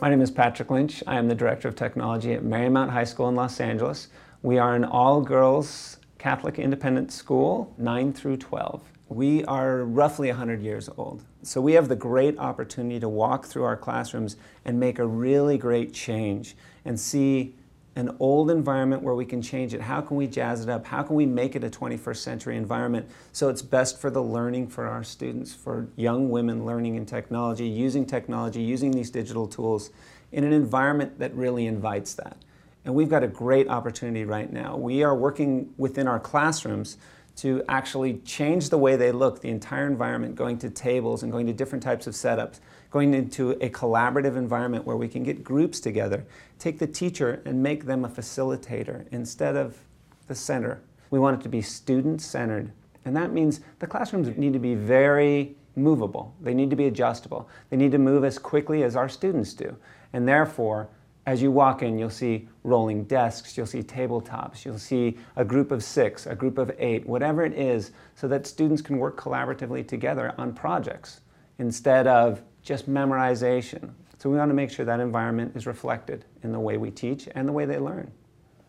My name is Patrick Lynch. I am the Director of Technology at Marymount High School in Los Angeles. We are an all-girls Catholic independent school, 9 through 12. We are roughly 100 years old. So we have the great opportunity to walk through our classrooms and make a really great change and see an old environment where we can change it. How can we jazz it up? How can we make it a 21st century environment so it's best for the learning for our students, for young women learning in technology, using technology, using these digital tools in an environment that really invites that. And we've got a great opportunity right now. We are working within our classrooms to actually change the way they look, the entire environment, going to tables and going to different types of setups, going into a collaborative environment where we can get groups together, take the teacher and make them a facilitator instead of the center. We want it to be student-centered, and that means the classrooms need to be very movable. They need to be adjustable. They need to move as quickly as our students do, and therefore as you walk in, you'll see rolling desks, you'll see tabletops, you'll see a group of six, a group of eight, whatever it is, so that students can work collaboratively together on projects instead of just memorization. So we want to make sure that environment is reflected in the way we teach and the way they learn.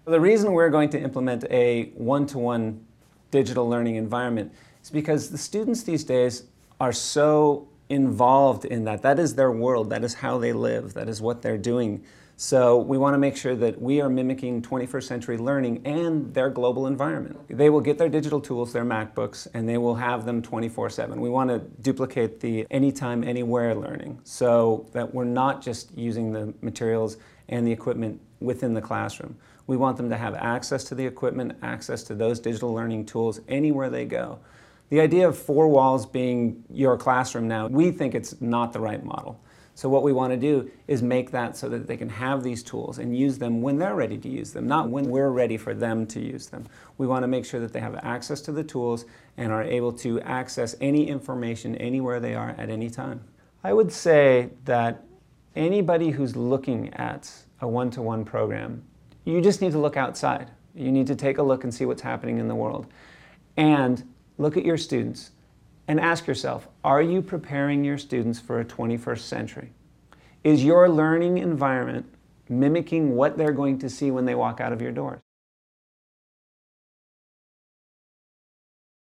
The reason we're going to implement a one-to-one digital learning environment is because the students these days are so involved in that. That is their world. That is how they live. That is what they're doing. So we want to make sure that we are mimicking 21st century learning and their global environment. They will get their digital tools, their MacBooks, and they will have them 24-7. We want to duplicate the anytime, anywhere learning so that we're not just using the materials and the equipment within the classroom. We want them to have access to the equipment, access to those digital learning tools anywhere they go. The idea of four walls being your classroom now, we think it's not the right model. So what we want to do is make that so that they can have these tools and use them when they're ready to use them, not when we're ready for them to use them. We want to make sure that they have access to the tools and are able to access any information anywhere they are at any time. I would say that anybody who's looking at a one-to-one -one program, you just need to look outside. You need to take a look and see what's happening in the world. And look at your students and ask yourself, are you preparing your students for a 21st century? Is your learning environment mimicking what they're going to see when they walk out of your doors?